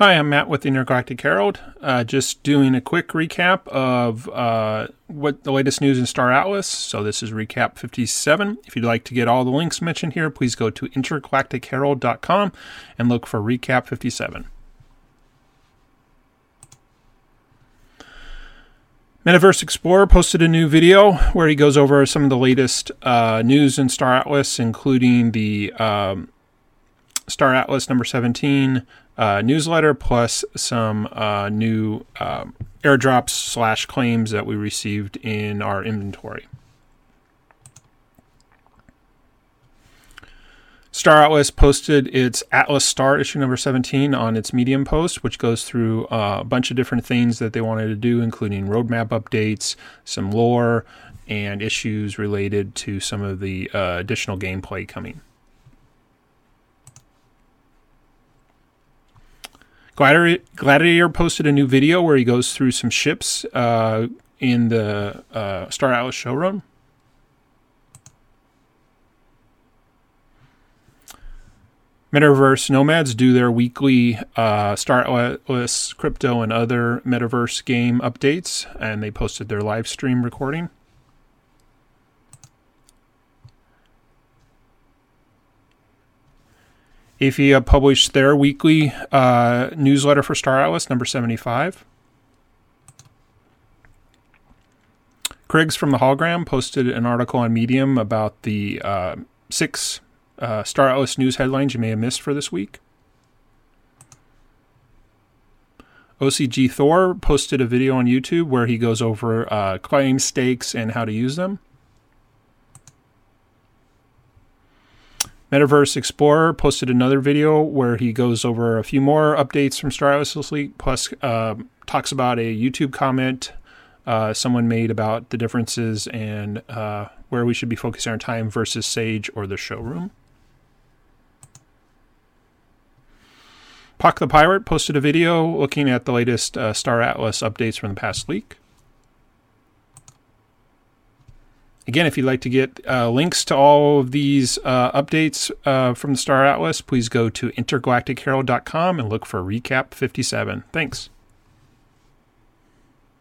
Hi, I'm Matt with the Intergalactic Herald. Uh, just doing a quick recap of uh, what the latest news in Star Atlas. So this is recap 57. If you'd like to get all the links mentioned here, please go to intergalacticherald.com and look for recap 57. Metaverse Explorer posted a new video where he goes over some of the latest uh, news in Star Atlas, including the um, Star Atlas number 17 uh, newsletter, plus some uh, new um, airdrops slash claims that we received in our inventory. Star Atlas posted its Atlas Star issue number 17 on its Medium post, which goes through uh, a bunch of different things that they wanted to do, including roadmap updates, some lore, and issues related to some of the uh, additional gameplay coming. Gladiator, Gladiator posted a new video where he goes through some ships uh, in the uh, Star Atlas showroom. Metaverse Nomads do their weekly uh, Star Atlas crypto and other Metaverse game updates, and they posted their live stream recording. Aephia published their weekly uh, newsletter for Star Atlas, number 75. Kriggs from the Hologram posted an article on Medium about the uh, six uh, Star Atlas news headlines you may have missed for this week. OCG Thor posted a video on YouTube where he goes over uh, claim stakes and how to use them. Metaverse Explorer posted another video where he goes over a few more updates from Star Atlas week, plus uh, talks about a YouTube comment uh, someone made about the differences and uh, where we should be focusing our time versus Sage or the showroom. Puck the Pirate posted a video looking at the latest uh, Star Atlas updates from the past week. Again, if you'd like to get uh, links to all of these uh, updates uh, from the Star Atlas, please go to intergalacticherald.com and look for Recap 57. Thanks.